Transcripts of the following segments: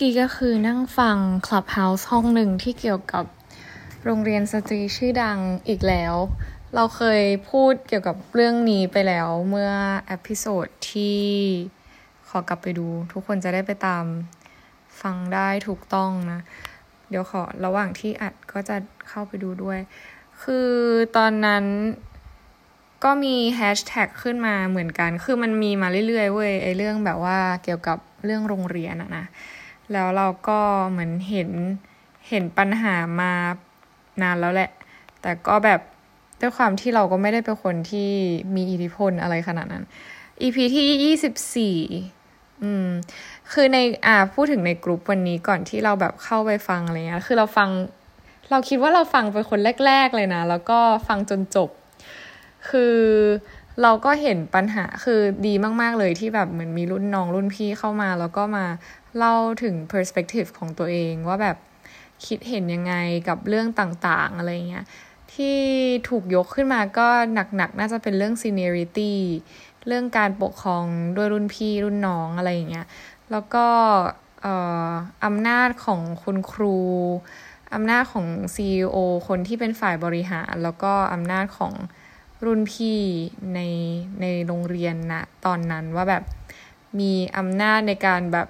กี้ก็คือนั่งฟัง Clubhouse ห้องหนึ่งที่เกี่ยวกับโรงเรียนสตรีชื่อดังอีกแล้ว เราเคยพูดเกี่ยวกับเรื่องนี้ไปแล้วเมื่อ episode ที่ขอกลับไปดู ทุกคนจะได้ไปตามฟังได้ถูกต้องนะ เดี๋ยวขอระหว่างที่อัดก็จะเข้าไปดูด้วย คือตอนนั้นก็มีแฮชแท็กขึ้นมาเหมือนกัน คือมันมีมาเรื่อยๆเว้ยไอเรื่องแบบว่าเกี่ยวกับเรื่องโรงเรียนอะนะ แล้วเราก็เหมือนเห็นเห็นปัญหามานานแล้วแหละ แต่ก็แบบด้วยความที่เราก็ไม่ได้เป็นคนที่มีอิทธิพลอะไรขนาดนั้น EP ที่ยี่สิบสี่อืม คือในอ่าพูดถึงในกลุ่มวันนี้ก่อนที่เราแบบเข้าไปฟังอะไรเงี้ย คือเราฟัง เราคิดว่าเราฟังเป็นคนแรก ๆ เลยนะ แล้วก็ฟังจนจบ คือ เราก็เห็นปัญหาคือดีมาก ๆ เลยที่แบบเหมือนมีรุ่นน้องรุ่นพี่เข้ามา แล้วก็มาเล่าถึง perspective ของตัวเองว่าแบบคิดเห็นยังไงกับเรื่องต่าง ๆ อะไรเงี้ยที่ถูกยกขึ้นมาก็หนัก ๆ น่าจะเป็นเรื่อง seniority เรื่องการปกครองด้วยรุ่นพี่รุ่นน้องอะไรอย่างเงี้ย แล้วก็อำนาจของคุณครูอำนาจของ CEO คนที่เป็นฝ่ายบริหาร แล้วก็อำนาจของ รุ่นพี่ในในโรงเรียนนะตอนนั้นว่าแบบมีอำนาจในการแบบ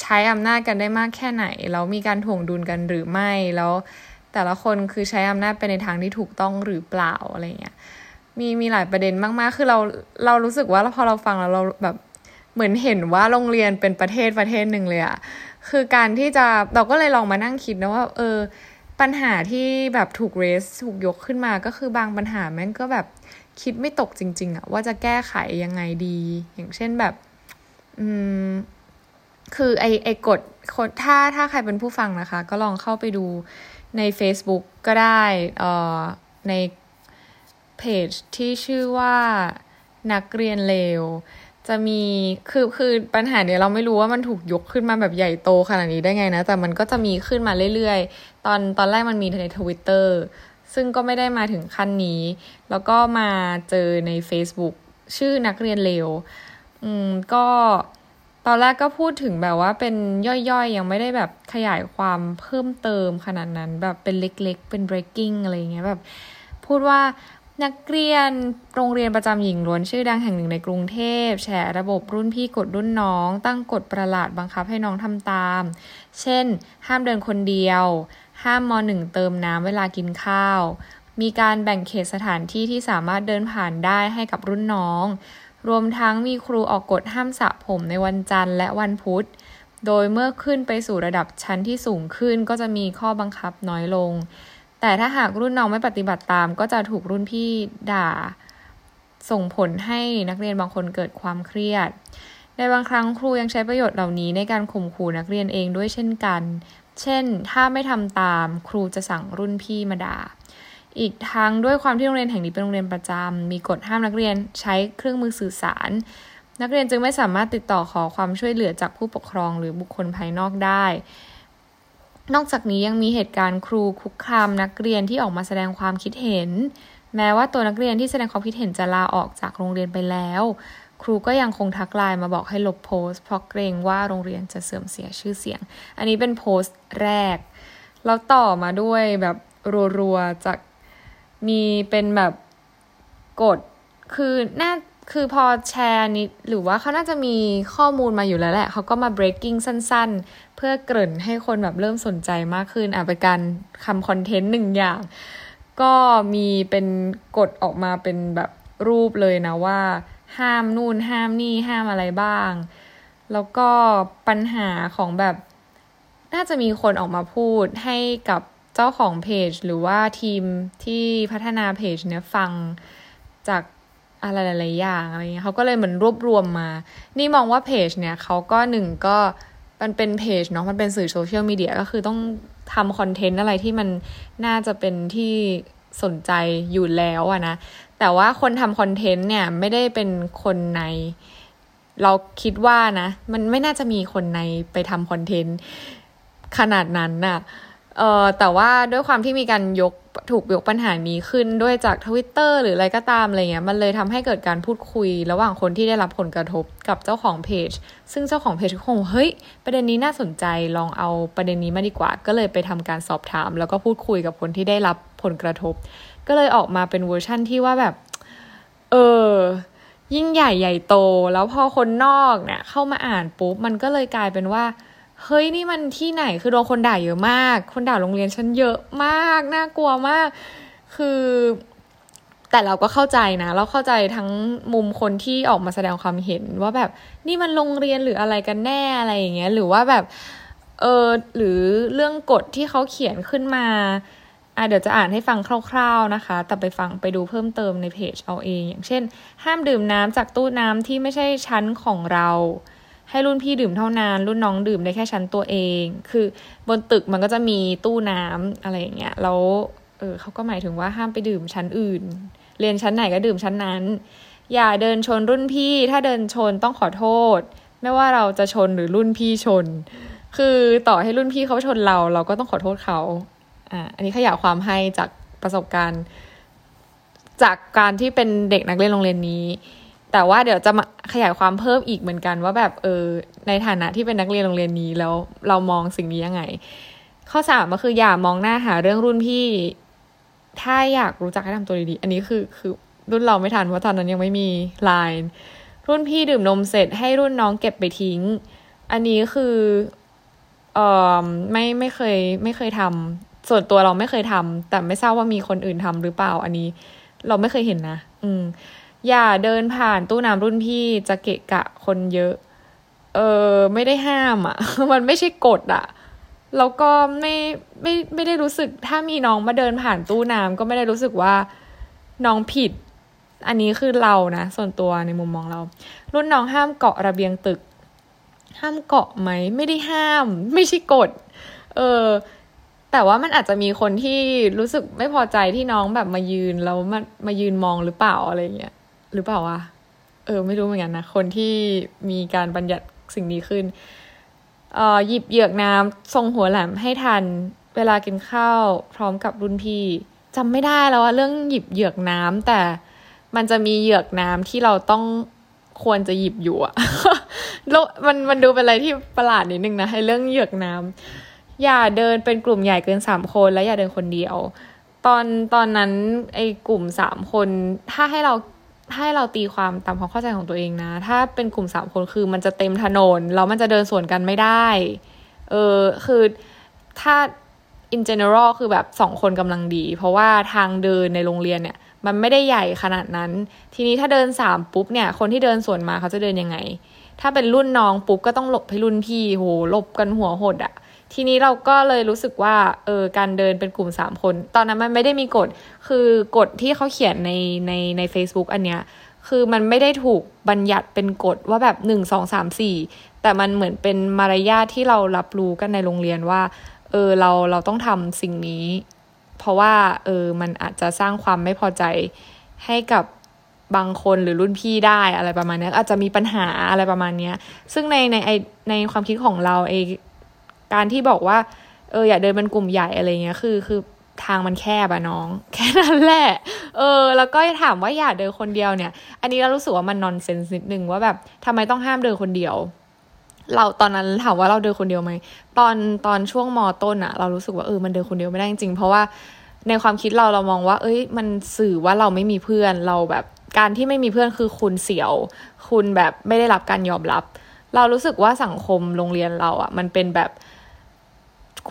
ใช้อำนาจกันได้มากแค่ไหน แล้วมีการถ่วงดุลกันหรือไม่ แล้วแต่ละคนคือใช้อำนาจไปในทางที่ถูกต้องหรือเปล่าอะไรเงี้ย มีมีหลายประเด็นมากๆ คือเราเรารู้สึกว่าพอเราฟังแล้วเราแบบเหมือนเห็นว่าโรงเรียนเป็นประเทศประเทศหนึ่งเลยอะคือการที่จะเราก็เลยลองมานั่งคิดนะว่า เออ ปัญหาที่แบบถูกเรสถูกยกขึ้นมาก็คือบางปัญหาแม่งก็แบบคิดไม่ตกจริง ๆอะว่าจะแก้ไขยังไงดี อย่างเช่นแบบ อืม คือไอไอกฎถ้าถ้าใครเป็นผู้ฟังนะคะ ก็ลองเข้าไปดูใน Facebook ก็ได้เอ่อในเพจที่ชื่อว่านักเรียนเลว จะมีคือคือปัญหาเนี้ยเราไม่รู้ว่ามันถูกยกขึ้นมาแบบใหญ่โตขนาดนี้ได้ไงนะ แต่มันก็จะมีขึ้นมาเรื่อยๆ ตอนตอนแรกมันมีในทวิตเตอร์ซึ่งก็ไม่ได้มาถึงขั้นนี้ แล้วก็มาเจอใน Facebook ชื่อนักเรียนเลวอืมก็ตอนแรกก็พูดถึงแบบว่าเป็นย่อยๆ ยังไม่ได้แบบขยายความเพิ่มเติมขนาดนั้น แบบเป็นเล็กๆ เป็น breaking อะไรเงี้ยแบบ พูดว่า นักเรียนโรงเรียนประจำหญิงล้วนชื่อดังแห่งหนึ่งในกรุงเทพแฉระบบรุ่นพี่กดรุ่นน้อง ตั้งกฎประหลาดบังคับให้น้องทำตาม เช่น ห้ามเดินคนเดียว ห้ามมหนึ่งเติมน้ำเวลากินข้าว มีการแบ่งเขตสถานที่ที่สามารถเดินผ่านได้ให้กับรุ่นน้อง รวมทั้งมีครูออกกฎห้ามสระผมในวันจันทร์และวันพุธ โดยเมื่อขึ้นไปสู่ระดับชั้นที่สูงขึ้นก็จะมีข้อบังคับน้อยลง แต่ถ้าหากรุ่นน้องไม่ปฏิบัติตาม ก็จะถูกรุ่นพี่ด่า ส่งผลให้นักเรียนบางคนเกิดความเครียด ในบางครั้งครูยังใช้ประโยชน์เหล่านี้ในการข่มขู่นักเรียนเองด้วยเช่นกัน เช่น ถ้าไม่ทำตามครูจะสั่งรุ่นพี่มาด่า อีกทั้งด้วยความที่โรงเรียนแห่งนี้เป็นโรงเรียนประจำมีกฎห้ามนักเรียนใช้เครื่องมือสื่อสาร นักเรียนจึงไม่สามารถติดต่อขอความช่วยเหลือจากผู้ปกครองหรือบุคคลภายนอกได้ นอกจากนี้ยังมีเหตุการณ์ครูคุกคามนักเรียนที่ออกมาแสดงความคิดเห็น แม้ว่าตัวนักเรียนที่แสดงความคิดเห็นจะลาออกจากโรงเรียนไปแล้ว ครูก็ยังคงทักไลน์มาบอกให้ลบโพสต์เพราะเกรงว่าโรงเรียนจะเสื่อมเสียชื่อเสียง อันนี้เป็นโพสต์แรก แล้วต่อมาด้วยแบบรัวๆจากมีเป็นแบบกฎคือน่า คือพอแชร์นี้หรือว่าเขาน่าจะมีข้อมูลมาอยู่แล้วแหละ เขาก็มา breaking สั้น ๆ เพื่อเกริ่นให้คนแบบเริ่มสนใจมากขึ้นอะเป็นการทำคอนเทนต์หนึ่งอย่าง ก็มีเป็นกฎออกมาเป็นแบบรูปเลยนะว่า ห้ามนู่นห้ามนี่ห้ามอะไรบ้าง แล้วก็ปัญหาของแบบ น่าจะมีคนออกมาพูดให้กับเจ้าของเพจ หรือว่าทีมที่พัฒนาเพจเนี่ยฟังจาก อะไรหลายๆอย่างอะไรเงี้ยเขาก็เลยเหมือนรวบรวมมา นี่มองว่าเพจเนี่ยเขาก็หนึ่งก็มันเป็นเพจเนาะมันเป็นสื่อโซเชียลมีเดียก็คือต้องทำคอนเทนต์อะไรที่มันน่าจะเป็นที่สนใจอยู่แล้วอะนะ แต่ว่าคนทำคอนเทนต์เนี่ยไม่ได้เป็นคนใน เราคิดว่านะ มันไม่น่าจะมีคนในไปทำคอนเทนต์ขนาดนั้นน่ะ เอ่อแต่ว่าด้วยความที่มีการยกถูกยกปัญหานี้ขึ้นด้วยจากทวิตเตอร์หรืออะไรก็ตามอะไรเงี้ยมันเลยทำให้เกิดการพูดคุย ระหว่างคนที่ได้รับผลกระทบกับเจ้าของเพจ ซึ่งเจ้าของเพจก็คงเฮ้ย ประเด็นนี้น่าสนใจลองเอาประเด็นนี้มาดีกว่า ก็เลยไปทำการสอบถาม แล้วก็พูดคุยกับคนที่ได้รับผลกระทบ ก็เลยออกมาเป็นเวอร์ชั่นที่ว่าแบบ เออยิ่งใหญ่ใหญ่โต แล้วพอคนนอกเนี่ยเข้ามาอ่านปุ๊บมันก็เลยกลายเป็นว่า เฮ้ยนี่มันที่ไหนคือโดนคนด่าเยอะมาก คนด่าโรงเรียนฉันเยอะมากน่ากลัวมาก คือ แต่เราก็เข้าใจนะ เราเข้าใจทั้งมุมคนที่ออกมาแสดงความเห็นว่าแบบนี่มันโรงเรียนหรืออะไรกันแน่อะไรอย่างเงี้ย หรือว่าแบบเออหรือเรื่องกฎที่เขาเขียนขึ้นมาอะเดี๋ยวจะอ่านให้ฟังคร่าวๆนะคะ แต่ไปฟังไปดูเพิ่มเติมในเพจเอาเอง อย่างเช่น ห้ามดื่มน้ำจากตู้น้ำที่ไม่ใช่ชั้นของเรา ให้รุ่นพี่ดื่มเท่านั้น รุ่นน้องดื่มได้แค่ชั้นตัวเอง คือบนตึกมันก็จะมีตู้น้ำอะไรอย่างเงี้ยแล้วเออเขาก็หมายถึงว่าห้ามไปดื่มชั้นอื่น เรียนชั้นไหนก็ดื่มชั้นนั้น อย่าเดินชนรุ่นพี่ถ้าเดินชนต้องขอโทษ ไม่ว่าเราจะชนหรือรุ่นพี่ชน คือต่อให้รุ่นพี่เขาชนเรา เราก็ต้องขอโทษเขาอ่าอันนี้ขยายความให้จากประสบการณ์ จากการที่เป็นเด็กนักเรียนโรงเรียนนี้ แต่ว่าเดี๋ยวจะมาขยายความเพิ่มอีกเหมือนกันว่าแบบเออในฐานะที่เป็นนักเรียนโรงเรียนนี้แล้วเรามองสิ่งนี้ยังไง ข้อสามก็คืออย่ามองหน้าหาเรื่องรุ่นพี่ ถ้าอยากรู้จักให้ทำตัวดีๆ อันนี้คือคือรุ่นเราไม่ทันเพราะตอนนั้นยังไม่มีไลน์รุ่นพี่ดื่มนมเสร็จให้รุ่นน้องเก็บไปทิ้ง อันนี้คือเออไม่ไม่เคยไม่เคยทำส่วนตัวเราไม่เคยทำแต่ไม่ทราบว่ามีคนอื่นทำหรือเปล่า อันนี้ เราไม่เคยเห็นนะ อืม อย่าเดินผ่านตู้น้ำรุ่นพี่จะเกะกะคนเยอะ เออไม่ได้ห้ามอะ่ะ มันไม่ใช่กฎอะ่ะแล้วก็ไม่ไม่ไม่ได้รู้สึกถ้ามีน้องมาเดินผ่านตู้น้ำก็ไม่ได้รู้สึกว่าน้องผิด อันนี้คือเรานะส่วนตัวในมุมมองเรา รุ่นน้องห้ามเกาะระเบียงตึก ห้ามเกาะไหมไม่ได้ห้าม ไม่ใช่กฎเออแต่ว่ามันอาจจะมีคนที่รู้สึกไม่พอใจที่น้องแบบมายืนแล้วมามายืนมองหรือเปล่าอะไรเงี้ย หรือเปล่าวะเออ ไม่รู้เหมือนกันนะ คนที่มีการบัญญัติสิ่งนี้ขึ้นเอ่อหยิบเหยือกน้ำทรงหัวแหลมให้ทัน เวลากินข้าวพร้อมกับรุ่นพี่จำไม่ได้แล้วว่าเรื่องหยิบเหยือกน้ำแต่มันจะมีเหยือกน้ำที่เราต้องควรจะหยิบอยู่อะแล้วมันมันดูเป็นอะไรที่ประหลาดนิดนึงนะให้เรื่องเหยือกน้ำอย่าเดินเป็นกลุ่มใหญ่เกินสามคนและอย่าเดินคนเดียว ตอนตอนนั้นไอ้กลุ่มสามคน ถ้าให้เรา ให้เราตีความตามความเข้าใจของตัวเองนะ ถ้าเป็นกลุ่มสามคนคือมันจะเต็มถนนแล้วมันจะเดินสวนกันไม่ได้ เออคือถ้า in general คือแบบสองคนกำลังดี เพราะว่าทางเดินในโรงเรียนเนี่ย มันไม่ได้ใหญ่ขนาดนั้น ทีนี้ถ้าเดินสามปุ๊บเนี่ย คนที่เดินสวนมาเขาจะเดินยังไง ถ้าเป็นรุ่นน้องปุ๊บก็ต้องหลบให้รุ่นพี่โหหลบกันหัวหดอะ ทีนี้เราก็เลยรู้สึกว่าเออการเดินเป็นกลุ่มสามคน ตอนนั้นมันไม่ได้มีกฎ คือกฎที่เขาเขียนในในใน Facebook อันเนี้ยคือมันไม่ได้ถูกบัญญัติเป็นกฎว่าแบบหนึ่งสองสามสี่แต่มันเหมือนเป็นมารยาทที่เรารับรู้กันในโรงเรียนว่า เออเราเราต้องทำสิ่งนี้ เพราะว่าเออมันอาจจะสร้างความไม่พอใจให้กับบางคนหรือรุ่นพี่ได้อะไรประมาณนี้อาจจะมีปัญหาอะไรประมาณนี้ซึ่งในในในความคิดของเราเอ การที่บอกว่า เอออย่าเดินเป็นกลุ่มใหญ่อะไรเงี้ยคือคือทางมันแคบอะน้อง แค่นั้นแหละ เออ แล้วก็ถามว่าอย่าเดินคนเดียวเนี่ย อันนี้เรารู้สึกว่ามันนอนเซนส์นิดนึงว่าแบบทำไมต้องห้ามเดินคนเดียว เราตอนนั้นถามว่าเราเดินคนเดียวไหมตอนตอนช่วงมอต้นอะเรารู้สึกว่าเออมันเดินคนเดียวไม่ได้จริงเพราะว่าในความคิดเราเรามองว่า เอ้ย มันสื่อว่าเราไม่มีเพื่อนเราแบบการที่ไม่มีเพื่อนคือคุณเสียว คุณแบบไม่ได้รับการยอมรับ เรารู้สึกว่าสังคมโรงเรียนเราอะมันเป็นแบบ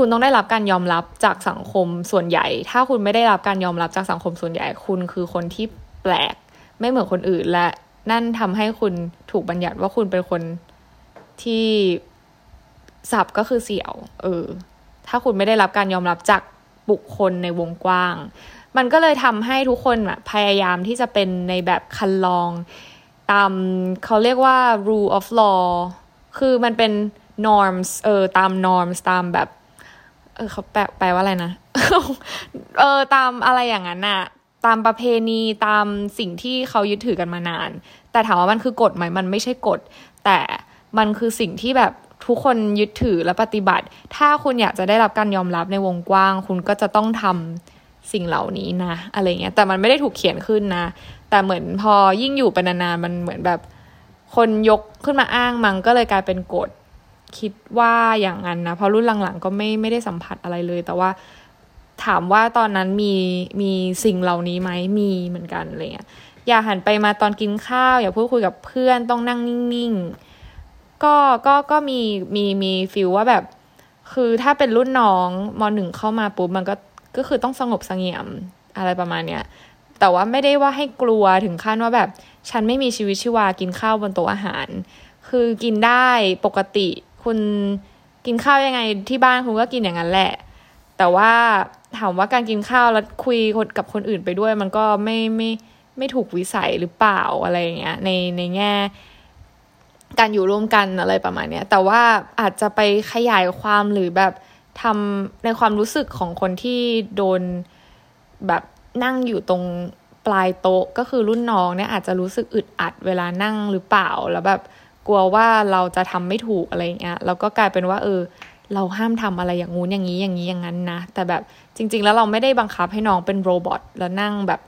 คุณต้องได้รับการยอมรับจากสังคมส่วนใหญ่ ถ้าคุณไม่ได้รับการยอมรับจากสังคมส่วนใหญ่ คุณคือคนที่แปลก ไม่เหมือนคนอื่น และนั่นทำให้คุณถูกบัญญัติว่าคุณเป็นคนที่สับก็คือเสี่ยว เออ ถ้าคุณไม่ได้รับการยอมรับจากบุคคลในวงกว้าง มันก็เลยทำให้ทุกคนพยายามที่จะเป็นในแบบคันลอง ตามเขาเรียกว่า rule of law คือมันเป็น norms เออ ตาม norms ตามแบบ เออเขาแปลแปลว่าอะไรนะเออตามอะไรอย่างนั้นน่ะ ตามประเพณีตามสิ่งที่เขายึดถือกันมานาน แต่ถามว่ามันคือกฎไหมมันไม่ใช่กฎ แต่มันคือสิ่งที่แบบทุกคนยึดถือและปฏิบัติ ถ้าคุณอยากจะได้รับการยอมรับในวงกว้าง คุณก็จะต้องทำสิ่งเหล่านี้นะ อะไรเงี้ยแต่มันไม่ได้ถูกเขียนขึ้นนะ แต่เหมือนพอยิ่งอยู่ไปนานๆมันเหมือนแบบ คนยกขึ้นมาอ้างมันก็เลยกลายเป็นกฎ คิดว่าอย่างนั้นนะเพราะรุ่นหลังๆ ก็ไม่ไม่ได้สัมผัสอะไรเลย แต่ว่าถามว่าตอนนั้นมีมีสิ่งเหล่านี้ไหมมีเหมือนกันอะไรเงี้ยอย่าหันไปมาตอนกินข้าว อย่าพูดคุยกับเพื่อนต้องนั่งนิ่งๆก็ก็ก็มีมีมีฟิลว่าแบบ คือถ้าเป็นรุ่นน้องมหนึ่งเข้ามาปุ๊บมันก็ก็คือต้องสงบสงเงียมอะไรประมาณเนี้ยแต่ว่าไม่ได้ว่าให้กลัวถึงขั้นว่าแบบ ฉันไม่มีชีวิตชีวากินข้าวบนโต๊ะอาหาร คือกินได้ปกติ คุณกินข้าวยังไงที่บ้านคุณก็กินอย่างนั้นแหละ แต่ว่าถามว่าการกินข้าวแล้วคุยกับคนอื่นไปด้วย มันก็ไม่ไม่ไม่ถูกวิสัยหรือเปล่าอะไรเงี้ยในในแง่ การอยู่ร่วมกันอะไรประมาณเนี้ย แต่ว่าอาจจะไปขยายความหรือแบบทำในความรู้สึกของคนที่โดนแบบนั่งอยู่ตรงปลายโต๊ะก็คือรุ่นน้องเนี่ยอาจจะรู้สึกอึดอัดเวลานั่งหรือเปล่าแล้วแบบ กลัวว่าเราจะทำไม่ถูกอะไรเงี้ยแล้วก็กลายเป็นว่า เออ เราห้ามทำอะไรอย่างงู้นอย่างนี้อย่างนี้อย่างนั้นนะ แต่แบบจริง ๆ แล้วเราไม่ได้บังคับให้น้องเป็นโรบอทแล้วนั่งแบบ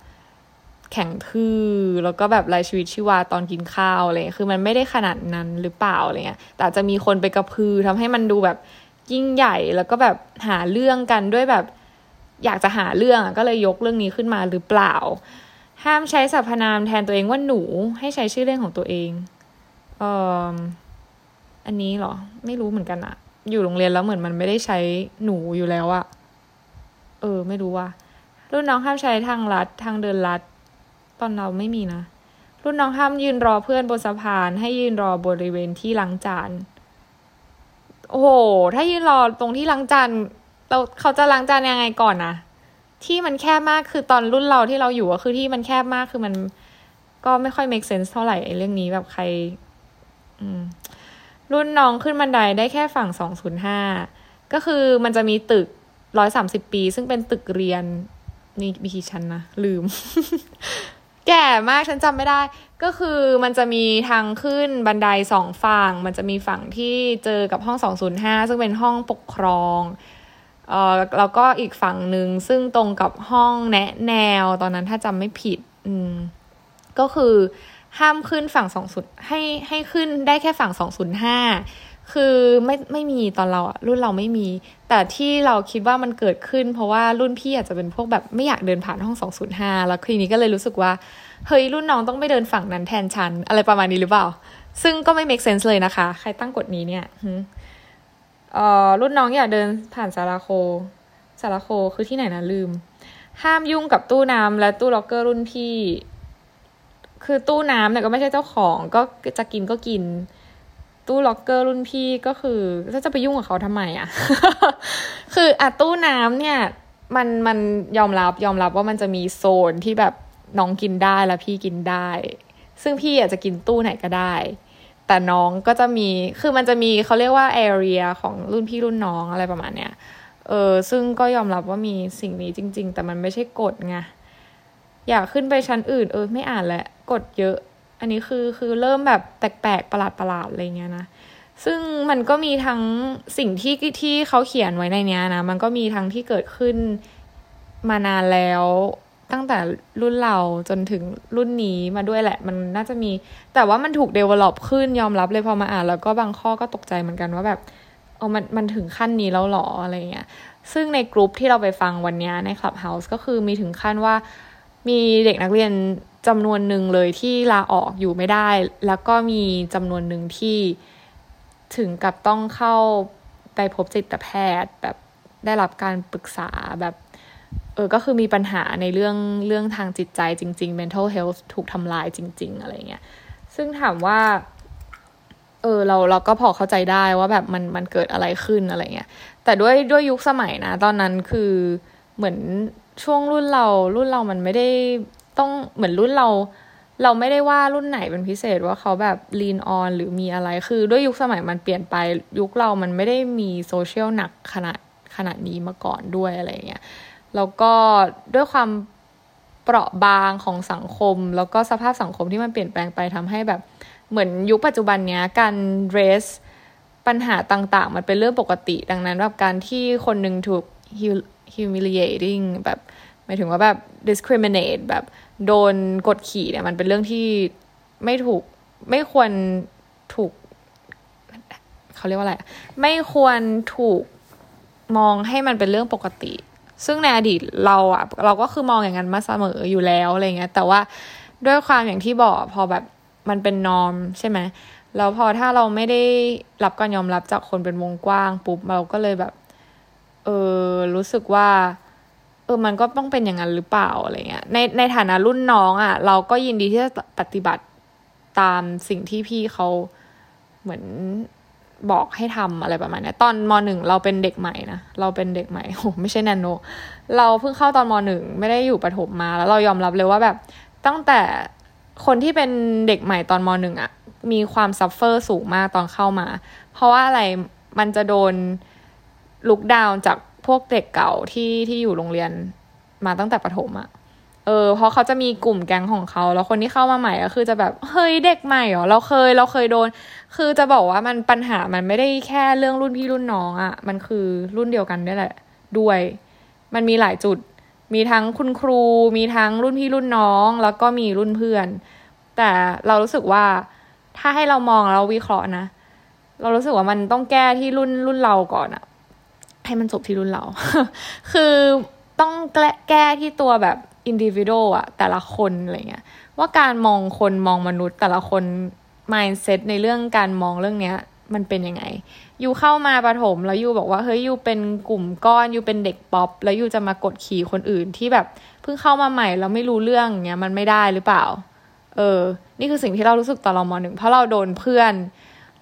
แข็งทื่อแล้วก็แบบรายชีวิตชีวาตอนกินข้าวอะไรคือมันไม่ได้ขนาดนั้นหรือเปล่าอะไรเงี้ยแต่จะมีคนไปกระพือทำให้มันดูแบบยิ่งใหญ่แล้วก็แบบหาเรื่องกันด้วยแบบอยากจะหาเรื่องก็เลยยกเรื่องนี้ขึ้นมาหรือเปล่า ห้ามใช้สรรพนามแทนตัวเองว่าหนูให้ใช้ชื่อเล่นของตัวเอง เอออันนี้เหรอ ไม่รู้เหมือนกันอะอยู่โรงเรียนแล้วเหมือนมันไม่ได้ใช้หนูอยู่แล้วอะเออ ไม่รู้ว่า รุ่นน้องห้ามใช้ทางลัดทางเดินลัด ตอนเราไม่มีนะ รุ่นน้องห้ามยืนรอเพื่อนบนสะพาน ให้ยืนรอบริเวณที่ล้างจานโอ้โห ถ้ายืนรอตรงที่ล้างจานเราเขาจะล้างจานยังไงก่อนนะที่มันแคบมากคือตอนรุ่นเราที่เราอยู่ก็คือที่มันแคบมากคือมันก็ไม่ค่อย make sense เท่าไหร่ไอ้เรื่องนี้แบบใคร รุ่นน้องขึ้นบันไดได้แค่ฝั่งสองศูนย์ห้าก็คือมันจะมีตึกร้อยสามสิบปี ซึ่งเป็นตึกเรียนนี่มีกี่ชั้นนะลืม แก่มากฉันจำไม่ได้ ก็คือมันจะมีทางขึ้นบันไดสองฝั่ง มันจะมีฝั่งที่เจอกับห้องสองศูนย์ห้าซึ่งเป็นห้องปกครองเอ่อแล้วก็อีกฝั่งหนึ่งซึ่งตรงกับห้องแนะแนวตอนนั้นถ้าจำไม่ผิด อืม ก็คือ ห้ามขึ้นฝั่งสองศูนย์ให้ให้ขึ้นได้แค่ฝั่งสองศูนย์ห้าคือไม่ไม่มีตอนเราอะรุ่นเราไม่มี แต่ที่เราคิดว่ามันเกิดขึ้น เพราะว่ารุ่นพี่อาจจะเป็นพวกแบบไม่อยากเดินผ่านห้อง 205 แล้วทีนี้ก็เลยรู้สึกว่าเฮ้ยรุ่นน้องต้องไปเดินฝั่งนั้นแทนฉัน อะไรประมาณนี้หรือเปล่า ซึ่งก็ไม่ make sense เลยนะคะ ใครตั้งกฎนี้เนี่ยเอ่อรุ่นน้องอยากเดินผ่านสาราโคสาราโคคือที่ไหนนะลืม ห้ามยุ่งกับตู้น้ำและตู้ล็อกเกอร์รุ่นพี่ คือตู้น้ำเนี่ยก็ไม่ใช่เจ้าของ ก็จะกินก็กิน ตู้ล็อกเกอร์รุ่นพี่ก็คือจะไปยุ่งกับเขาทำไมอะ่ะ คืออะตู้น้ำเนี่ย มันมันยอมรับยอมรับว่ามันจะมีโซนที่แบบน้องกินได้แล้วพี่กินได้ ซึ่งพี่อาจจะกินตู้ไหนก็ได้ แต่น้องก็จะมี คือมันจะมีเขาเรียกว่า area ของรุ่นพี่รุ่นน้องอะไรประมาณเนี้ย เออ ซึ่งก็ยอมรับว่ามีสิ่งนี้จริง ๆ แต่มันไม่ใช่กฎไง อยากขึ้นไปชั้นอื่น เออ ไม่อ่านแล้ว กฎเยอะ อันนี้คือคือเริ่มแบบแปลกๆประหลาดประหลาดอะไรเงี้ยนะซึ่งมันก็มีทั้งสิ่งที่ที่เขาเขียนไว้ในเนี้ยนะมันก็มีทั้งที่เกิดขึ้นมานานแล้วตั้งแต่รุ่นเราจนถึงรุ่นนี้มาด้วยแหละ มันน่าจะมี แต่ว่ามันถูก develop ขึ้นยอมรับเลยพอมาอ่าน แล้วก็บางข้อก็ตกใจเหมือนกันว่าแบบเออมันมันถึงขั้นนี้แล้วหรออะไรเงี้ยซึ่งในกลุ่มที่เราไปฟังวันนี้ใน Clubhouse ก็คือมีถึงขั้นว่า มีเด็กนักเรียนจำนวนหนึ่งเลยที่ลาออกอยู่ไม่ได้ แล้วก็มีจำนวนหนึ่งที่ถึงกับต้องเข้าไปพบจิตแพทย์แบบได้รับการปรึกษาแบบเออก็คือมีปัญหาในเรื่องเรื่องทางจิตใจจริง ๆ mental health ถูกทำลายจริง ๆ อะไรเงี้ย ซึ่งถามว่า เออเราเราก็พอเข้าใจได้ว่าแบบมันมันเกิดอะไรขึ้นอะไรเงี้ย แต่ด้วยด้วยยุคสมัยนะ ตอนนั้นคือเหมือน ช่วงรุ่นเรารุ่นเรามันไม่ได้ต้องเหมือนรุ่นเรา เราไม่ได้ว่ารุ่นไหนเป็นพิเศษว่าเขาแบบลีนออนหรือมีอะไรคือด้วยยุคสมัยมันเปลี่ยนไปยุคเรามันไม่ได้มีโซเชียลหนักขนาดขนาดนี้มาก่อนด้วยอะไรเงี้ยแล้วก็ด้วยความเปราะบางของสังคม แล้วก็สภาพสังคมที่มันเปลี่ยนแปลงไปทำให้แบบเหมือนยุคปัจจุบันเนี้ยการเรสปัญหาต่างๆ มันเป็นเรื่องปกติ ดังนั้นแบบการที่คนหนึ่งถูก humiliating แบบหมายถึงว่าแบบ discriminate แบบโดนกดขี่เนี่ยมันเป็นเรื่องที่ไม่ถูกไม่ควรถูกเขาเรียกว่าอะไร ไม่ควรถูกมองให้มันเป็นเรื่องปกติ ซึ่งในอดีตเราอะเราก็คือมองอย่างนั้นมาเสมออยู่แล้วอะไรเงี้ยแต่ว่าด้วยความอย่างที่บอกพอแบบมันเป็นนอมใช่ไหมแล้วพอถ้าเราไม่ได้รับการยอมรับจากคนเป็นวงกว้างปุ๊บเราก็เลยแบบ เออรู้สึกว่า เออมันก็ต้องเป็นอย่างนั้นหรือเปล่าอะไรเงี้ยในในฐานะรุ่นน้องอะ่ะ เราก็ยินดีที่จะปฏิบัติตามสิ่งที่พี่เขาเหมือนบอกให้ทำอะไรประมาณนี้ตอนมหนึ่งเราเป็นเด็กใหม่นะเราเป็นเด็กใหม่โอ้ไม่ใช่แนนโน เราเพิ่งเข้าตอนมหนึ่งไม่ได้อยู่ประถมมา แล้วเรายอมรับเลยว่าแบบตั้งแต่คนที่เป็นเด็กใหม่ตอนมหนึ่งอะมีความ suffer สูงมากตอนเข้ามา เพราะว่าอะไรมันจะโดน look down จากพวกเด็กเก่าที่ที่อยู่โรงเรียนมาตั้งแต่ประถมอะเออเพราะเขาจะมีกลุ่มแก๊งของเขา แล้วคนที่เข้ามาใหม่ก็คือจะแบบเฮ้ยเด็กใหม่เหรอเราเคยเราเคยโดน คือจะบอกว่ามันปัญหามันไม่ได้แค่เรื่องรุ่นพี่รุ่นน้องอะ่ะ มันคือรุ่นเดียวกันนี่แหละ ด้วย มันมีหลายจุด มีทั้งคุณครู มีทั้งรุ่นพี่รุ่นน้อง แล้วก็มีรุ่นเพื่อน แต่เรารู้สึกว่าถ้าให้เรามองแล้ววิเคราะห์นะ เรารู้สึกว่ามันต้องแก้ที่รุ่นรุ่นเราก่อนอะ ให้มันจบที่รุ่นเรา คือต้องแก้ที่ตัวแบบ individual อะแต่ละคนอะไรเงี้ยว่าการมองคนมองมนุษย์แต่ละคน mindset ในเรื่องการมองเรื่องเนี้ย มันเป็นยังไง you เข้ามาประถมแล้ว you บอกว่าเฮ้ย you เป็นกลุ่มก้อน you เป็นเด็กป๊อปแล้ว you จะมากดขี่คนอื่นที่แบบเพิ่งเข้ามาใหม่แล้วไม่รู้เรื่องเงี้ยมันไม่ได้หรือเปล่า เออ นี่คือสิ่งที่เรารู้สึกตอนเรามหนึ่งเพราะเราโดนเพื่อน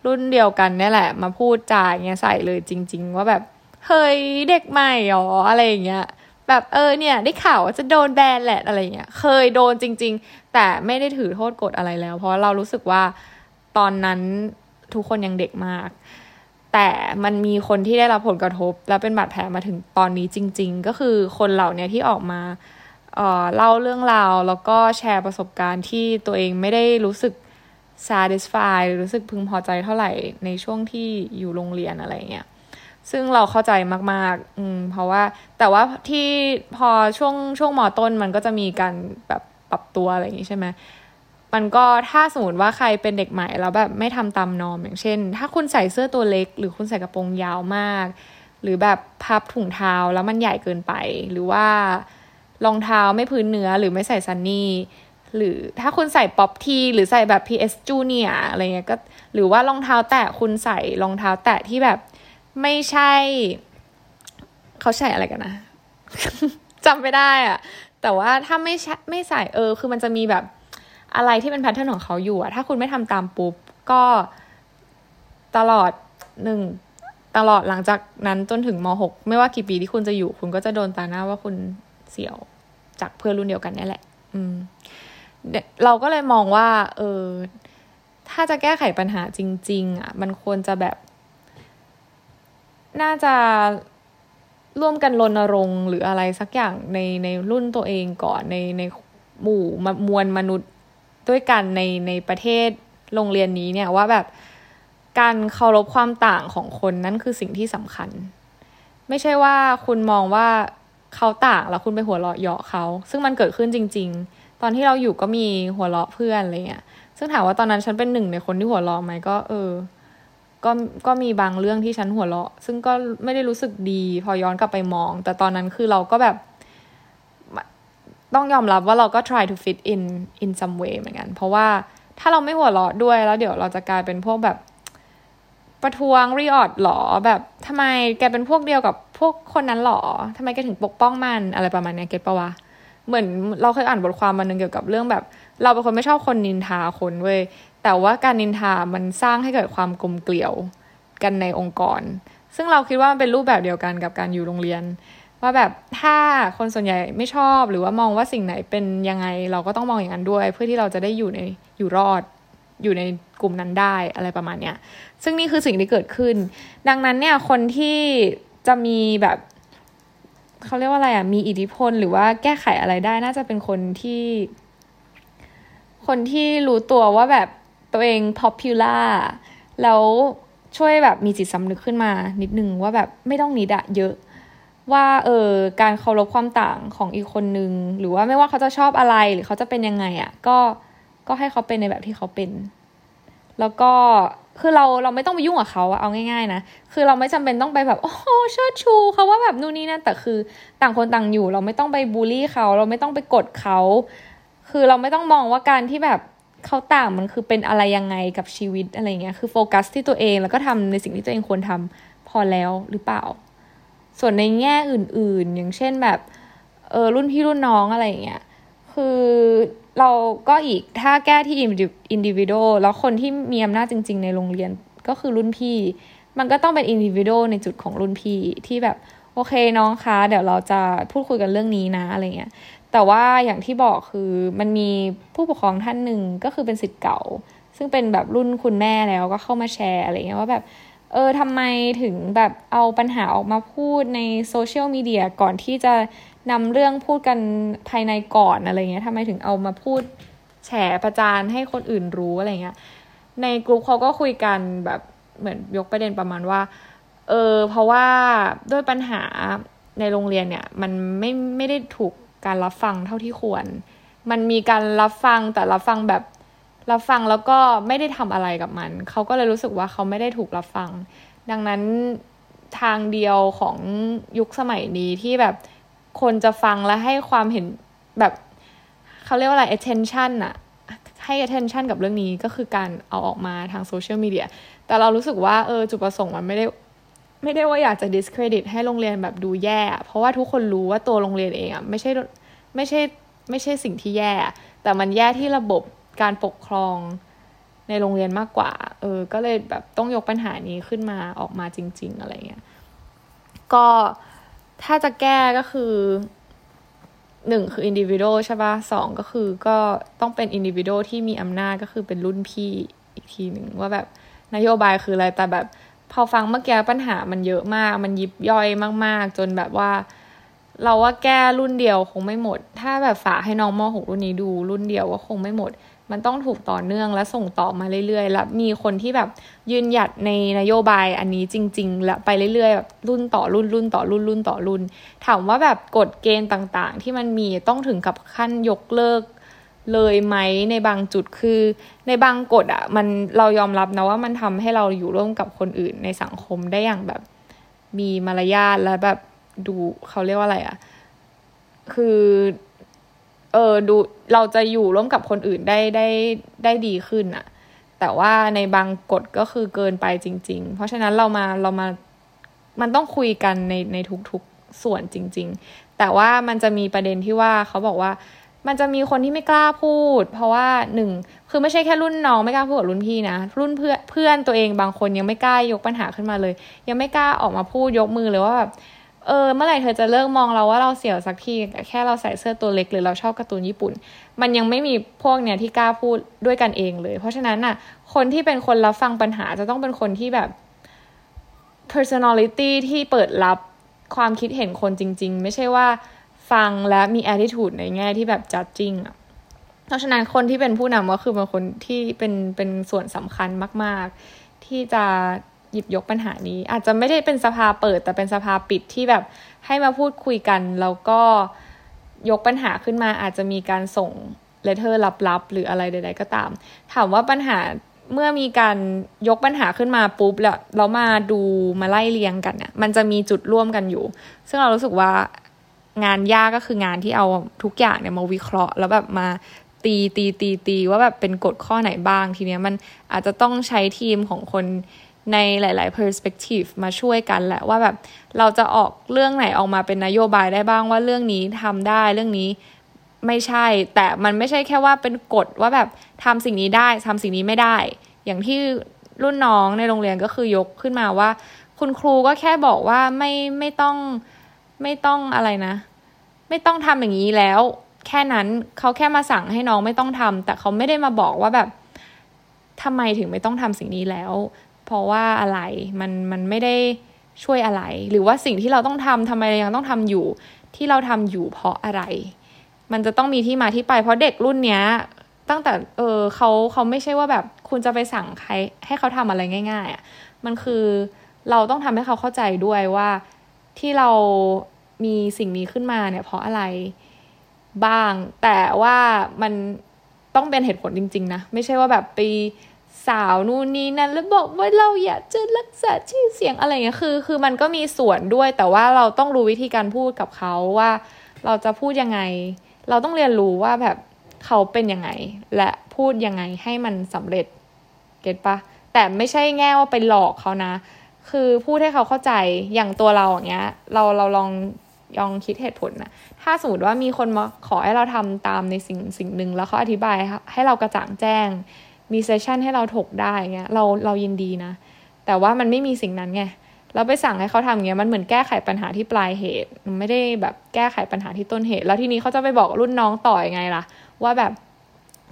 รุ่นเดียวกันนี่แหละ มาพูดจาเงี้ยใส่เลยจริง ๆ ว่าแบบ เฮ้ยเด็กใหม่หรออะไรอย่างเงี้ยแบบเออเนี่ยได้ข่าวว่าจะโดนแบนแหละอะไรเงี้ยเคยโดนจริง ๆ แต่ไม่ได้ถือโทษกฎอะไรแล้ว เพราะเรารู้สึกว่าตอนนั้นทุกคนยังเด็กมาก แต่มันมีคนที่ได้รับผลกระทบ แล้วเป็นบาดแผลมาถึงตอนนี้จริง ๆ ก็คือคนเหล่านี้ที่ออกมาเเล่าเรื่องราวแล้วก็แชร์ประสบการณ์ที่ตัวเองไม่ได้รู้สึก satisfy หรือรู้สึกพึงพอใจเท่าไหร่ในช่วงที่อยู่โรงเรียนอะไรเงี้ย ซึ่งเราเข้าใจมาก ๆ อืม เพราะว่า แต่ว่าที่พอช่วงช่วงมอต้นมันก็จะมีการแบบปรับตัวอะไรอย่างนี้ใช่ไหมมันก็ถ้าสมมติว่าใครเป็นเด็กใหม่แล้วแบบไม่ทำตามนอมอย่างเช่น ถ้าคุณใส่เสื้อตัวเล็ก หรือคุณใส่กระโปรงยาวมาก หรือแบบพับถุงเท้าแล้วมันใหญ่เกินไป หรือว่ารองเท้าไม่พื้นเนื้อหรือไม่ใส่ซันนี่หรือถ้าคุณใส่ Popteen หรือใส่แบบ PS Junior อะไรเงี้ยก็ หรือว่ารองเท้าแตะคุณใส่รองเท้าแตะที่แบบ ไม่ใช่ เขาใส่อะไรกันนะจำไม่ได้อะแต่ว่าถ้าไม่ใช่ไม่ใส่เออ คือมันจะมีแบบอะไรที่เป็น pattern ของเขาอยู่อะถ้าคุณไม่ทำตามปุ๊บ ก็ตลอดหนึ่งตลอดหลังจากนั้นจนถึงมหกไม่ว่ากี่ปีที่คุณจะอยู่ คุณก็จะโดนตราหน้าว่าคุณเสี่ยวจากเพื่อนรุ่นเดียวกันนี่แหละ อืมเราก็เลยมองว่า เออ ถ้าจะแก้ไขปัญหาจริง ๆ อะ มันควรจะแบบ น่าจะร่วมกันรณรงค์หรืออะไรสักอย่างในในรุ่นตัวเองก่อนในในหมู่มวลมนุษย์ด้วยกันในในประเทศโรงเรียนนี้เนี่ยว่าแบบการเคารพความต่างของคนนั่นคือสิ่งที่สำคัญ ไม่ใช่ว่าคุณมองว่าเขาต่างแล้วคุณไปหัวเราะเยาะเขา ซึ่งมันเกิดขึ้นจริง ๆ ตอนที่เราอยู่ก็มีหัวเราะเพื่อนอะไรเงี้ยซึ่งถามว่าตอนนั้นฉันเป็นหนึ่งในคนที่หัวเราะไหมก็เออ ก็ก็มีบางเรื่องที่ฉันหัวเราะ ซึ่งก็ไม่ได้รู้สึกดีพอย้อนกลับไปมอง แต่ตอนนั้นคือเราก็แบบต้องยอมรับว่าเราก็ try to fit in in some way เหมือนกัน เพราะว่าถ้าเราไม่หัวเราะด้วยแล้วเดี๋ยวเราจะกลายเป็นพวกแบบประท้วงรีออดหรอแบบทำไมแกเป็นพวกเดียวกับพวกคนนั้นหรอทำไมแกถึงปกป้องมันอะไรประมาณนี้เก็ตปะวะเหมือนเราเคยอ่านบทความมาหนึ่งเกี่ยวกับเรื่องแบบ เราเป็นคนไม่ชอบคนนินทาคนเว้ย แต่ว่าการนินทามันสร้างให้เกิดความกลมเกลียวกันในองค์กร ซึ่งเราคิดว่ามันเป็นรูปแบบเดียวกันกับการอยู่โรงเรียน ว่าแบบถ้าคนส่วนใหญ่ไม่ชอบหรือว่ามองว่าสิ่งไหนเป็นยังไง เราก็ต้องมองอย่างนั้นด้วย เพื่อที่เราจะได้อยู่ในอยู่รอดอยู่ในกลุ่มนั้นได้อะไรประมาณเนี้ย ซึ่งนี่คือสิ่งที่เกิดขึ้น ดังนั้นเนี่ยคนที่จะมีแบบเขาเรียกว่าอะไรอะ มีอิทธิพลหรือว่าแก้ไขอะไรได้น่าจะเป็นคนที่ คนที่รู้ตัวว่าแบบ ตัวเอง popular แล้วช่วยแบบมีจิตสำนึกขึ้นมานิดนึงว่าแบบไม่ต้องนิดอะเยอะ ว่าเออการเคารพความต่างของอีกคนนึง หรือว่าไม่ว่าเขาจะชอบอะไรหรือเขาจะเป็นยังไงอะก็ก็ให้เขาเป็นในแบบที่เขาเป็น แล้วก็คือเราเราไม่ต้องไปยุ่งกับเขาเอาง่ายๆนะคือเราไม่จำเป็นต้องไปแบบโอ้เชิดชูเขาว่าแบบนู่นนี่นั่นแต่คือต่างคนต่างอยู่ เราไม่ต้องไปบูลลี่เขา เราไม่ต้องไปกดเขา คือเราไม่ต้องมองว่าการที่แบบ เขาต่างมันคือเป็นอะไรยังไงกับชีวิตอะไรเงี้ย คือโฟกัสที่ตัวเองแล้วก็ทำในสิ่งที่ตัวเองควรทำพอแล้วหรือเปล่า ส่วนในแง่อื่นๆ อย่างเช่นแบบ เออรุ่นพี่รุ่นน้องอะไรเงี้ย คือเราก็อีกถ้าแก้ที่ individual แล้วคนที่มีอำนาจจริง ๆ ในโรงเรียนก็คือรุ่นพี่ มันก็ต้องเป็น individual ในจุดของรุ่นพี่ที่แบบโอเคน้องคะเดี๋ยวเราจะพูดคุยกันเรื่องนี้นะอะไรเงี้ย แต่ว่าอย่างที่บอกคือมันมีผู้ปกครองท่านหนึ่งก็คือเป็นศิษย์เก่า ซึ่งเป็นแบบรุ่นคุณแม่แล้วก็เข้ามาแชร์อะไรเงี้ยว่าแบบเออทำไมถึงแบบเอาปัญหาออกมาพูดในโซเชียลมีเดียก่อนที่จะนำเรื่องพูดกันภายในก่อนอะไรเงี้ยทำไมถึงเอามาพูดแฉประจานให้คนอื่นรู้อะไรเงี้ย ในกลุ่มเขาก็คุยกันแบบเหมือนยกประเด็นประมาณว่า เออเพราะว่าด้วยปัญหาในโรงเรียนเนี่ย มันไม่ไม่ได้ถูก การรับฟังเท่าที่ควร มันมีการรับฟังแต่รับฟังแบบรับฟังแล้วก็ไม่ได้ทำอะไรกับมัน เขาก็เลยรู้สึกว่าเขาไม่ได้ถูกรับฟัง ดังนั้นทางเดียวของยุคสมัยนี้ที่แบบคนจะฟังและให้ความเห็นแบบเขาเรียกว่าอะไร attention อะให้ attention กับเรื่องนี้ก็คือการเอาออกมาทางโซเชียลมีเดียแต่เรารู้สึกว่าเออจุดประสงค์มันไม่ได้ ไม่ได้ว่าอยากจะ discredit ให้โรงเรียนแบบดูแย่ เพราะว่าทุกคนรู้ว่าตัวโรงเรียนเองอะไม่ใช่ไม่ใช่ไม่ใช่สิ่งที่แย่ แต่มันแย่ที่ระบบการปกครองในโรงเรียนมากกว่า เออ ก็เลยแบบต้องยกปัญหานี้ขึ้นมาออกมาจริง ๆ อะไรเงี้ย ก็ถ้าจะแก้ก็คือหนึ่งคือ individual ใช่ปะสองก็คือก็ต้องเป็น individual ที่มีอำนาจก็คือเป็นรุ่นพี่อีกทีหนึ่งว่าแบบนโยบายคืออะไรแต่แบบ พอฟังเมื่อกี้ปัญหามันเยอะมาก มันยิบย่อยมาก ๆ จนแบบว่า เราว่าแก้รุ่นเดียวคงไม่หมด ถ้าแบบฝากให้น้องมหกรุ่นนี้ดูรุ่นเดียวก็คงไม่หมด มันต้องถูกต่อเนื่องและส่งต่อมาเรื่อยๆ แล้วมีคนที่แบบยืนหยัดในนโยบายอันนี้จริง ๆ และไปเรื่อยๆแบบรุ่นต่อรุ่นรุ่นต่อรุ่นรุ่นต่อรุ่น ถามว่าแบบกฎเกณฑ์ต่างๆ ที่มันมีต้องถึงกับขั้นยกเลิก เลยไหมในบางจุดคือในบางกฎอะ่ะมันเรายอมรับนะว่ามันทำให้เราอยู่ร่วมกับคนอื่นในสังคมได้อย่างแบบมีมารยาทและแบบดูเขาเรียกว่าอะไรอะ่ะคือเออดูเราจะอยู่ร่วมกับคนอื่นได้ได้ได้ดีขึ้นอะ่ะแต่ว่าในบางกฎก็คือเกินไปจริง ๆ เพราะฉะนั้นเรามาเรามามันต้องคุยกันในในทุกๆส่วนจริง ๆ แต่ว่ามันจะมีประเด็นที่ว่าเขาบอกว่า มันจะมีคนที่ไม่กล้าพูด เพราะว่าหนึ่งคือไม่ใช่แค่รุ่นน้องไม่กล้าพูดกับรุ่นพี่นะ รุ่นเพื่อนเพื่อนตัวเองบางคนยังไม่กล้ายกปัญหาขึ้นมาเลย ยังไม่กล้าออกมาพูดยกมือเลยว่าแบบเออเมื่อไหร่เธอจะเลิกมองเราว่าเราเสียวสักทีแค่เราใส่เสื้อตัวเล็กหรือเราชอบการ์ตูนญี่ปุ่น มันยังไม่มีพวกเนี้ยที่กล้าพูดด้วยกันเองเลย เพราะฉะนั้นน่ะ คนที่เป็นคนรับฟังปัญหาจะต้องเป็นคนที่แบบ personality ที่เปิดรับความคิดเห็นคนจริง ๆ ไม่ใช่ว่า ฟังและมี attitude ในแง่ที่แบบ judging อะเพราะฉะนั้นคนที่เป็นผู้นำก็คือเป็นคนที่เป็นเป็นส่วนสำคัญมาก ๆ ที่จะหยิบยกปัญหานี้ อาจจะไม่ได้เป็นสภาเปิด แต่เป็นสภาปิดที่แบบให้มาพูดคุยกันแล้วก็ยกปัญหาขึ้นมาอาจจะมีการส่งเลเทอร์ลับๆ หรืออะไรใด ๆ ก็ตาม ถามว่าปัญหาเมื่อมีการยกปัญหาขึ้นมาปุ๊บแล้วเรามาดูมาไล่เรียงกันเนี่ยมันจะมีจุดร่วมกันอยู่ ซึ่งเรารู้สึกว่า งานยากก็คืองานที่เอาทุกอย่างเนี่ยมาวิเคราะห์ แล้วแบบมาตีตีตีตีว่าแบบเป็นกฎข้อไหนบ้างทีเนี้ยมันอาจจะต้องใช้ทีมของคนในหลาย ๆ perspective มาช่วยกันแหละว่าแบบเราจะออกเรื่องไหนออกมาเป็นนโยบายได้บ้างว่าเรื่องนี้ทำได้เรื่องนี้ไม่ใช่ แต่มันไม่ใช่แค่ว่าเป็นกฎว่าแบบทำสิ่งนี้ได้ทำสิ่งนี้ไม่ได้ อย่างที่รุ่นน้องในโรงเรียนก็คือยกขึ้นมาว่า คุณครูก็แค่บอกว่าไม่ไม่ต้องไม่ต้องอะไรนะ ไม่ต้องทำอย่างนี้แล้ว แค่นั้นเขาแค่มาสั่งให้น้องไม่ต้องทำแต่เขาไม่ได้มาบอกว่าแบบทำไมถึงไม่ต้องทำสิ่งนี้แล้ว เพราะว่าอะไรมันมันไม่ได้ช่วยอะไร หรือว่าสิ่งที่เราต้องทำทำไมยังต้องทำอยู่ ที่เราทำอยู่เพราะอะไร มันจะต้องมีที่มาที่ไป เพราะเด็กรุ่นเนี้ยตั้งแต่เออเขาเขาไม่ใช่ว่าแบบคุณจะไปสั่งใครให้เขาทำอะไรง่าย ๆอะ่ะมันคือเราต้องทำให้เขาเข้าใจด้วยว่าที่เรา มีสิ่งนี้ขึ้นมาเนี่ย เพราะอะไรบ้าง แต่ว่ามันต้องเป็นเหตุผลจริง ๆ นะ ไม่ใช่ว่าแบบไปสาวนู่นนี่นั่นแล้วบอกว่าเราอยากจะรักษาชื่อเสียงอะไรเงี้ยคือ คือมันก็มีส่วนด้วย แต่ว่าเราต้องรู้วิธีการพูดกับเขาว่า เราจะพูดยังไง เราต้องเรียนรู้ว่าแบบเขาเป็นยังไง และพูดยังไงให้มันสำเร็จเก็ตปะแต่ไม่ใช่แง่ว่าไปหลอกเขานะ คือพูดให้เขาเข้าใจอย่างตัวเราอย่างเงี้ย เราเราลอง ลองคิดเหตุผลนะถ้าสมมติว่ามีคนมาขอให้เราทำตามในสิ่งสิ่งหนึ่งแล้วเขาอธิบายให้เรากระจ่างแจ้ง มีเซสชันให้เราถกได้เงี้ยเราเรายินดีนะ แต่ว่ามันไม่มีสิ่งนั้นไงเราไปสั่งให้เขาทำเงี้ยมันเหมือนแก้ไขปัญหาที่ปลายเหตุมันไม่ได้แบบแก้ไขปัญหาที่ต้นเหตุ แล้วทีนี้เขาจะไปบอกรุ่นน้องต่ออยังไงล่ะ ว่าแบบ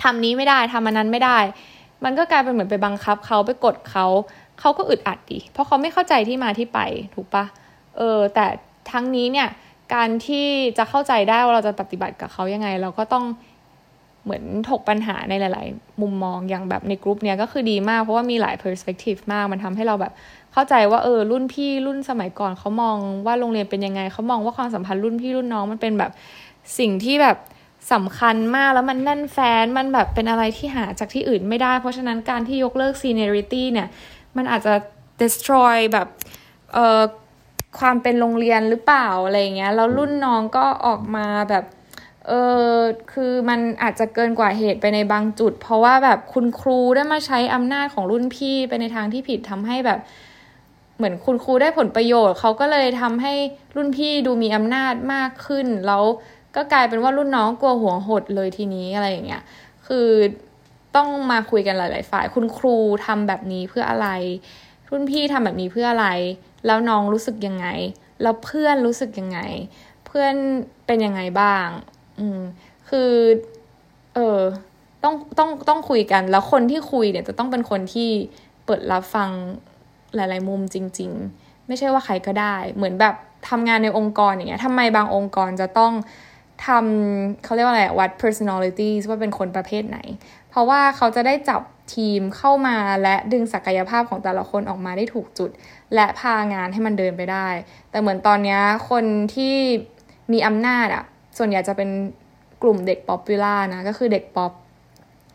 ทำนี้ไม่ได้ทำอันนั้นไม่ได้ มันก็กลายเป็นเหมือนไปบังคับเขาไปกดเขาเขาก็อึดอัดดิเพราะเขาไม่เข้าใจที่มาที่ไปถูกปะเออแต่ทั้งนี้เนี่ย การที่จะเข้าใจได้ว่าเราจะปฏิบัติกับเขายังไง เราก็ต้องเหมือนถกปัญหาในหลาย ๆ มุมมองอย่างแบบในกลุ่มเนี้ยก็คือดีมาก เพราะว่ามีหลาย perspective มากมันทำให้เราแบบเข้าใจว่าเออรุ่นพี่รุ่นสมัยก่อนเขามองว่าโรงเรียนเป็นยังไงเขามองว่าความสัมพันธ์รุ่นพี่รุ่นน้องมันเป็นแบบสิ่งที่แบบสำคัญมากแล้วมันแน่นแฟนมันแบบเป็นอะไรที่หาจากที่อื่นไม่ได้ เพราะฉะนั้นการที่ยกเลิก seniority เนี่ย มันอาจจะ destroy แบบเอ่อ ความเป็นโรงเรียนหรือเปล่าอะไรเงี้ยแล้วรุ่นน้องก็ออกมาแบบเออคือมันอาจจะเกินกว่าเหตุไปในบางจุด เพราะว่าแบบคุณครูได้มาใช้อำนาจของรุ่นพี่ไปในทางที่ผิดทำให้แบบ เหมือนคุณครูได้ผลประโยชน์เขาก็เลยทำให้รุ่นพี่ดูมีอำนาจมากขึ้น แล้วก็กลายเป็นว่ารุ่นน้องกลัวหัวหดเลยทีนี้อะไรอย่างเงี้ยคือต้องมาคุยกันหลาย ๆ ฝ่าย คุณครูทำแบบนี้เพื่ออะไร รุ่นพี่ทำแบบนี้เพื่ออะไร แล้วน้องรู้สึกยังไง แล้วเพื่อนรู้สึกยังไง เพื่อนเป็นยังไงบ้าง อืม คือ เออ ต้องต้องต้องคุยกัน แล้วคนที่คุยเนี่ยจะต้องเป็นคนที่เปิดรับฟังหลาย ๆ มุมจริง ๆ ไม่ใช่ว่าใครก็ได้ เหมือนแบบทำงานในองค์กรอย่างเงี้ยทำไมบางองค์กรจะต้องทำเขาเรียกว่าอะไรวัด personality ว่าเป็นคนประเภทไหน เพราะว่าเขาจะได้จับ ทีมเข้ามาและดึงศักยภาพของแต่ละคนออกมาได้ถูกจุด และพางานให้มันเดินไปได้ แต่เหมือนตอนนี้คนที่มีอำนาจอะส่วนใหญ่จะเป็นกลุ่มเด็ก popular นะ ก็คือเด็กป๊อป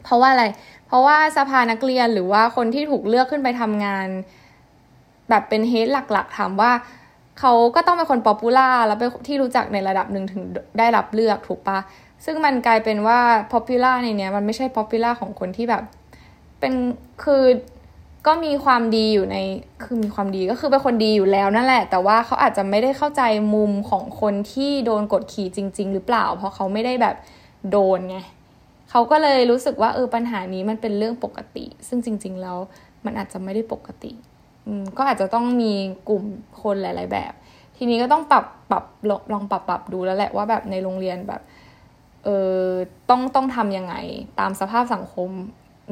เพราะว่าอะไร เพราะว่าสภานักเรียนหรือว่าคนที่ถูกเลือกขึ้นไปทำงาน แบบเป็น head หลักๆถามว่าเขาก็ต้องเป็นคน popular แล้วเป็นที่รู้จักในระดับหนึ่งถึงได้รับเลือกถูกปะซึ่งมันกลายเป็นว่า popular ในเนี้ยมันไม่ใช่ popular ของคนที่แบบ เป็นคือก็มีความดีอยู่ในคือมีความดีก็คือเป็นคนดีอยู่แล้วนั่นแหละ แต่ว่าเขาอาจจะไม่ได้เข้าใจมุมของคนที่โดนกดขี่จริง ๆ หรือเปล่า เพราะเขาไม่ได้แบบโดนไงเขาก็เลยรู้สึกว่าเออปัญหานี้มันเป็นเรื่องปกติ ซึ่งจริง ๆ แล้วมันอาจจะไม่ได้ปกติก็อาจจะต้องมีกลุ่มคนหลาย ๆ แบบ ทีนี้ก็ต้องปรับปรับลองปรับปรับดูแล้วแหละว่าแบบในโรงเรียนแบบเออต้องต้องทำยังไงตามสภาพสังคม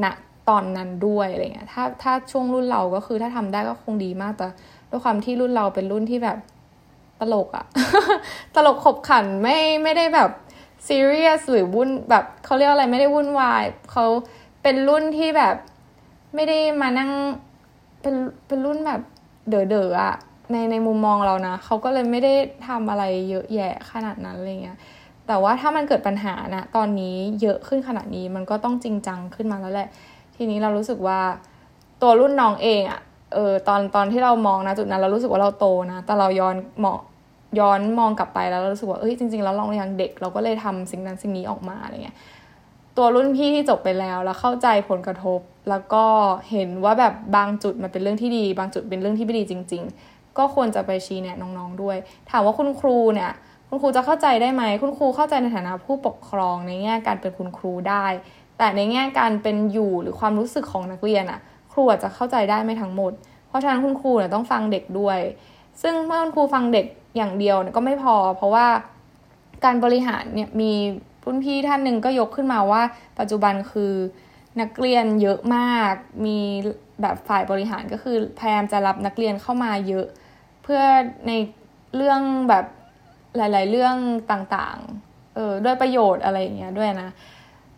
ณนะ ตอนนั้นด้วยอะไรเงี้ยถ้าถ้าช่วงรุ่นเราก็คือถ้าทำได้ก็คงดีมากแต่ด้วยความที่รุ่นเราเป็นรุ่นที่แบบตลกอะตลกขบขันไม่ไม่ได้แบบซีเรียสหรือวุ่นแบบเขาเรียกอะไรไม่ได้วุ่นวายเขาเป็นรุ่นที่แบบไม่ได้มานั่งเป็นเป็นรุ่นแบบเด๋อเด๋ออะในในมุมมองเรานะเขาก็เลยไม่ได้ทำอะไรเยอะแยะขนาดนั้นอะไรเงี้ยแต่ว่าถ้ามันเกิดปัญหานะตอนนี้เยอะขึ้นขนาดนี้มันก็ต้องจริงจังขึ้นมาแล้วแหละ ทีนี้เรารู้สึกว่าตัวรุ่นน้องเองอะเออตอนตอนที่เรามองนะจุดนั้นเรารู้สึกว่าเราโตนะ แต่เราย้อนมองย้อนมองกลับไปแล้วเรารู้สึกว่าเอ้ยจริงๆแล้วเรายังเด็ก เราก็เลยทำสิ่งนั้นสิ่งนี้ออกมาอะไรเงี้ยตัวรุ่นพี่ที่จบไปแล้วแล้วเข้าใจผลกระทบ แล้วก็เห็นว่าแบบบางจุดมันเป็นเรื่องที่ดี บางจุดเป็นเรื่องที่ไม่ดีจริง ๆ ก็ควรจะไปชี้แนะน้องๆด้วย ถามว่าคุณครูเนี่ยคุณครูจะเข้าใจได้ไหม คุณครูเข้าใจในฐานะผู้ปกครองในแง่การเป็นคุณครูได้ แต่ในแง่การเป็นอยู่หรือความรู้สึกของนักเรียนอะครูอาจจะเข้าใจได้ไม่ทั้งหมด เพราะฉะนั้นคุณครูเนี่ยต้องฟังเด็กด้วย ซึ่งเมื่อคุณครูฟังเด็กอย่างเดียวเนี่ยก็ไม่พอ เพราะว่าการบริหารเนี่ยมีรุ่นพี่ท่านหนึ่งก็ยกขึ้นมาว่า ปัจจุบันคือนักเรียนเยอะมาก มีแบบฝ่ายบริหารก็คือพยายามจะรับนักเรียนเข้ามาเยอะ เพื่อในเรื่องแบบหลาย ๆ เรื่องต่างๆ เออด้วยประโยชน์อะไรอย่างเงี้ยด้วยนะ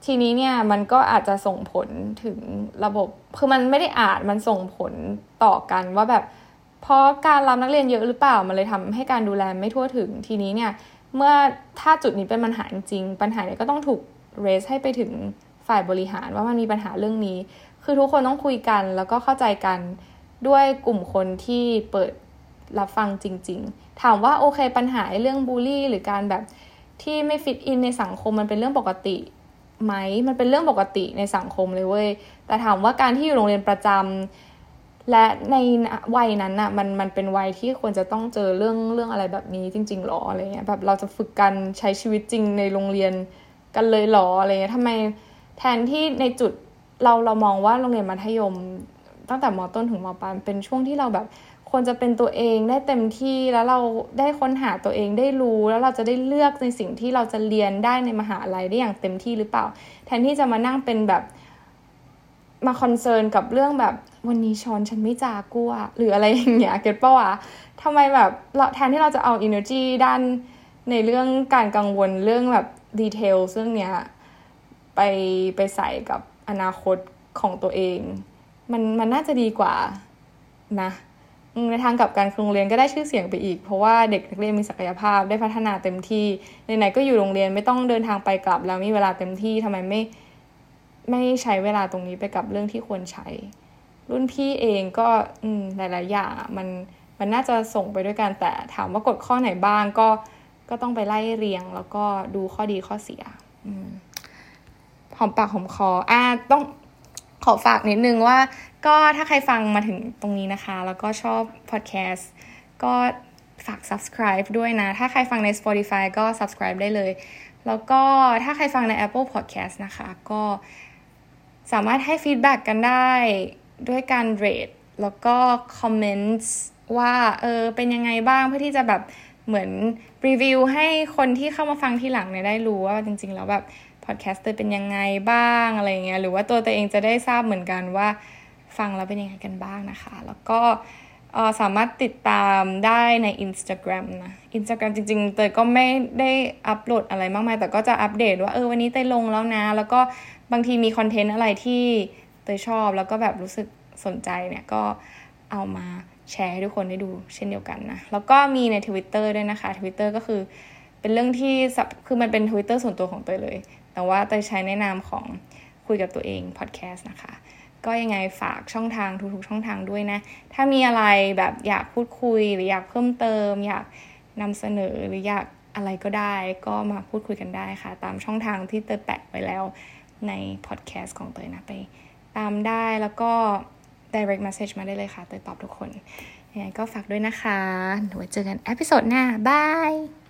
ทีนี้เนี่ยมันก็อาจจะส่งผลถึงระบบ คือมันไม่ได้อาจมันส่งผลต่อกันว่าแบบ เพราะการรับนักเรียนเยอะหรือเปล่า มันเลยทำให้การดูแลไม่ทั่วถึง ทีนี้เนี่ย เมื่อถ้าจุดนี้เป็นปัญหาจริง ปัญหาเนี่ยก็ต้องถูกเรสให้ไปถึงฝ่ายบริหารว่ามันมีปัญหาเรื่องนี้ คือทุกคนต้องคุยกันแล้วก็เข้าใจกันด้วยกลุ่มคนที่เปิดรับฟังจริง ๆ ถามว่าโอเคปัญหาเรื่องบูลลี่ หรือการแบบที่ไม่ฟิตอินในสังคมมันเป็นเรื่องปกติ ไหมมันเป็นเรื่องปกติในสังคมเลยเว้ยแต่ถามว่าการที่อยู่โรงเรียนประจำและในวัยนั้นอะมันมันเป็นวัยที่ควรจะต้องเจอเรื่องเรื่องอะไรแบบนี้จริงๆหรออะไรเงี้ยแบบเราจะฝึกกันใช้ชีวิตจริงในโรงเรียนกันเลยหรออะไรเงี้ยทำไมแทนที่ในจุดเราเรามองว่าโรงเรียนมัธยม ตั้งแต่มต้นถึงมปลายเป็นช่วงที่เราแบบ ควรจะเป็นตัวเองได้เต็มที่แล้วเราได้ค้นหาตัวเองได้รู้ แล้วเราจะได้เลือกในสิ่งที่เราจะเรียนได้ในมหาลัยได้อย่างเต็มที่หรือเปล่า แทนที่จะมานั่งเป็นแบบมาคอนเซิร์นกับเรื่องแบบวันนี้ช้อนฉันไม่จากัวหรืออะไรอย่างเงี้ยเก็ตป่าวะทำไมแบบเราแทนที่เราจะเอา energy ด้านในเรื่องการกังวลเรื่องแบบดีเทลเรื่องเนี้ยไปไปใส่กับอนาคตของตัวเอง มันมันน่าจะดีกว่านะ ในทางกับการโรงเรียนก็ได้ชื่อเสียงไปอีก เพราะว่าเด็กนักเรียนมีศักยภาพได้พัฒนาเต็มที่ไหนๆก็อยู่โรงเรียนไม่ต้องเดินทางไปกลับ แล้วมีเวลาเต็มที่ทำไมไม่ไม่ใช้เวลาตรงนี้ไปกับเรื่องที่ควรใช้ รุ่นพี่เองก็อืหลายๆอย่างมันมันน่าจะส่งไปด้วยกันแต่ถามว่ากดข้อไหนบ้างก็ก็ต้องไปไล่เรียง แล้วก็ดูข้อดีข้อเสียอหอมปากหอมคออ่าต้อง ขอฝากนิดนึงว่า ก็ถ้าใครฟังมาถึงตรงนี้นะคะ แล้วก็ชอบพอดแคสต์ก็ฝาก subscribe ด้วยนะ ถ้าใครฟังใน Spotify ก็ subscribe ได้เลย แล้วก็ถ้าใครฟังใน Apple Podcast นะคะ ก็สามารถให้ feedback กันได้ด้วยการ rate แล้วก็คอมเมนต์ว่าเออเป็นยังไงบ้างเพื่อที่จะแบบเหมือนรีวิวให้คนที่เข้ามาฟังทีหลังเนี่ยได้รู้ว่าจริงๆ แล้วแบบ พอดแคสต์เป็นยังไงบ้างอะไรเงี้ยหรือว่าตัวตัวเองจะได้ทราบเหมือนกันว่าฟังแล้วเป็นยังไงกันบ้างนะคะ แล้วก็สามารถติดตามได้ใน Instagram นะ Instagram จริงๆ เตยก็ไม่ได้อัปโหลดอะไรมากมาย แต่ก็จะอัปเดตว่าเออวันนี้เตยลงแล้วนะ แล้วก็บางทีมีคอนเทนต์อะไรที่เตยชอบแล้วก็แบบรู้สึกสนใจเนี่ยก็เอามาแชร์ให้ทุกคนได้ดูเช่นเดียวกันนะ แล้วก็มีใน Twitter ด้วยนะคะ Twitter ก็คือเป็นเรื่องที่คือมันเป็น Twitter ส่วนตัวของเตยเลย แต่ว่าเตยใช้ในนามของคุยกับตัวเองพอดแคสต์นะคะ ก็ยังไงฝากช่องทางทุกๆช่องทางด้วยนะ ถ้ามีอะไรแบบอยากพูดคุยหรืออยากเพิ่มเติม อยากนำเสนอหรืออยากอะไรก็ได้ก็มาพูดคุยกันได้ค่ะ ตามช่องทางที่เตยแปะไว้แล้วในพอดแคสต์ของเตยนะไปตามได้แล้วก็ direct message มาได้เลยค่ะ เตยตอบทุกคนยังไงก็ฝากด้วยนะคะไว้เจอกัน episode หน้า bye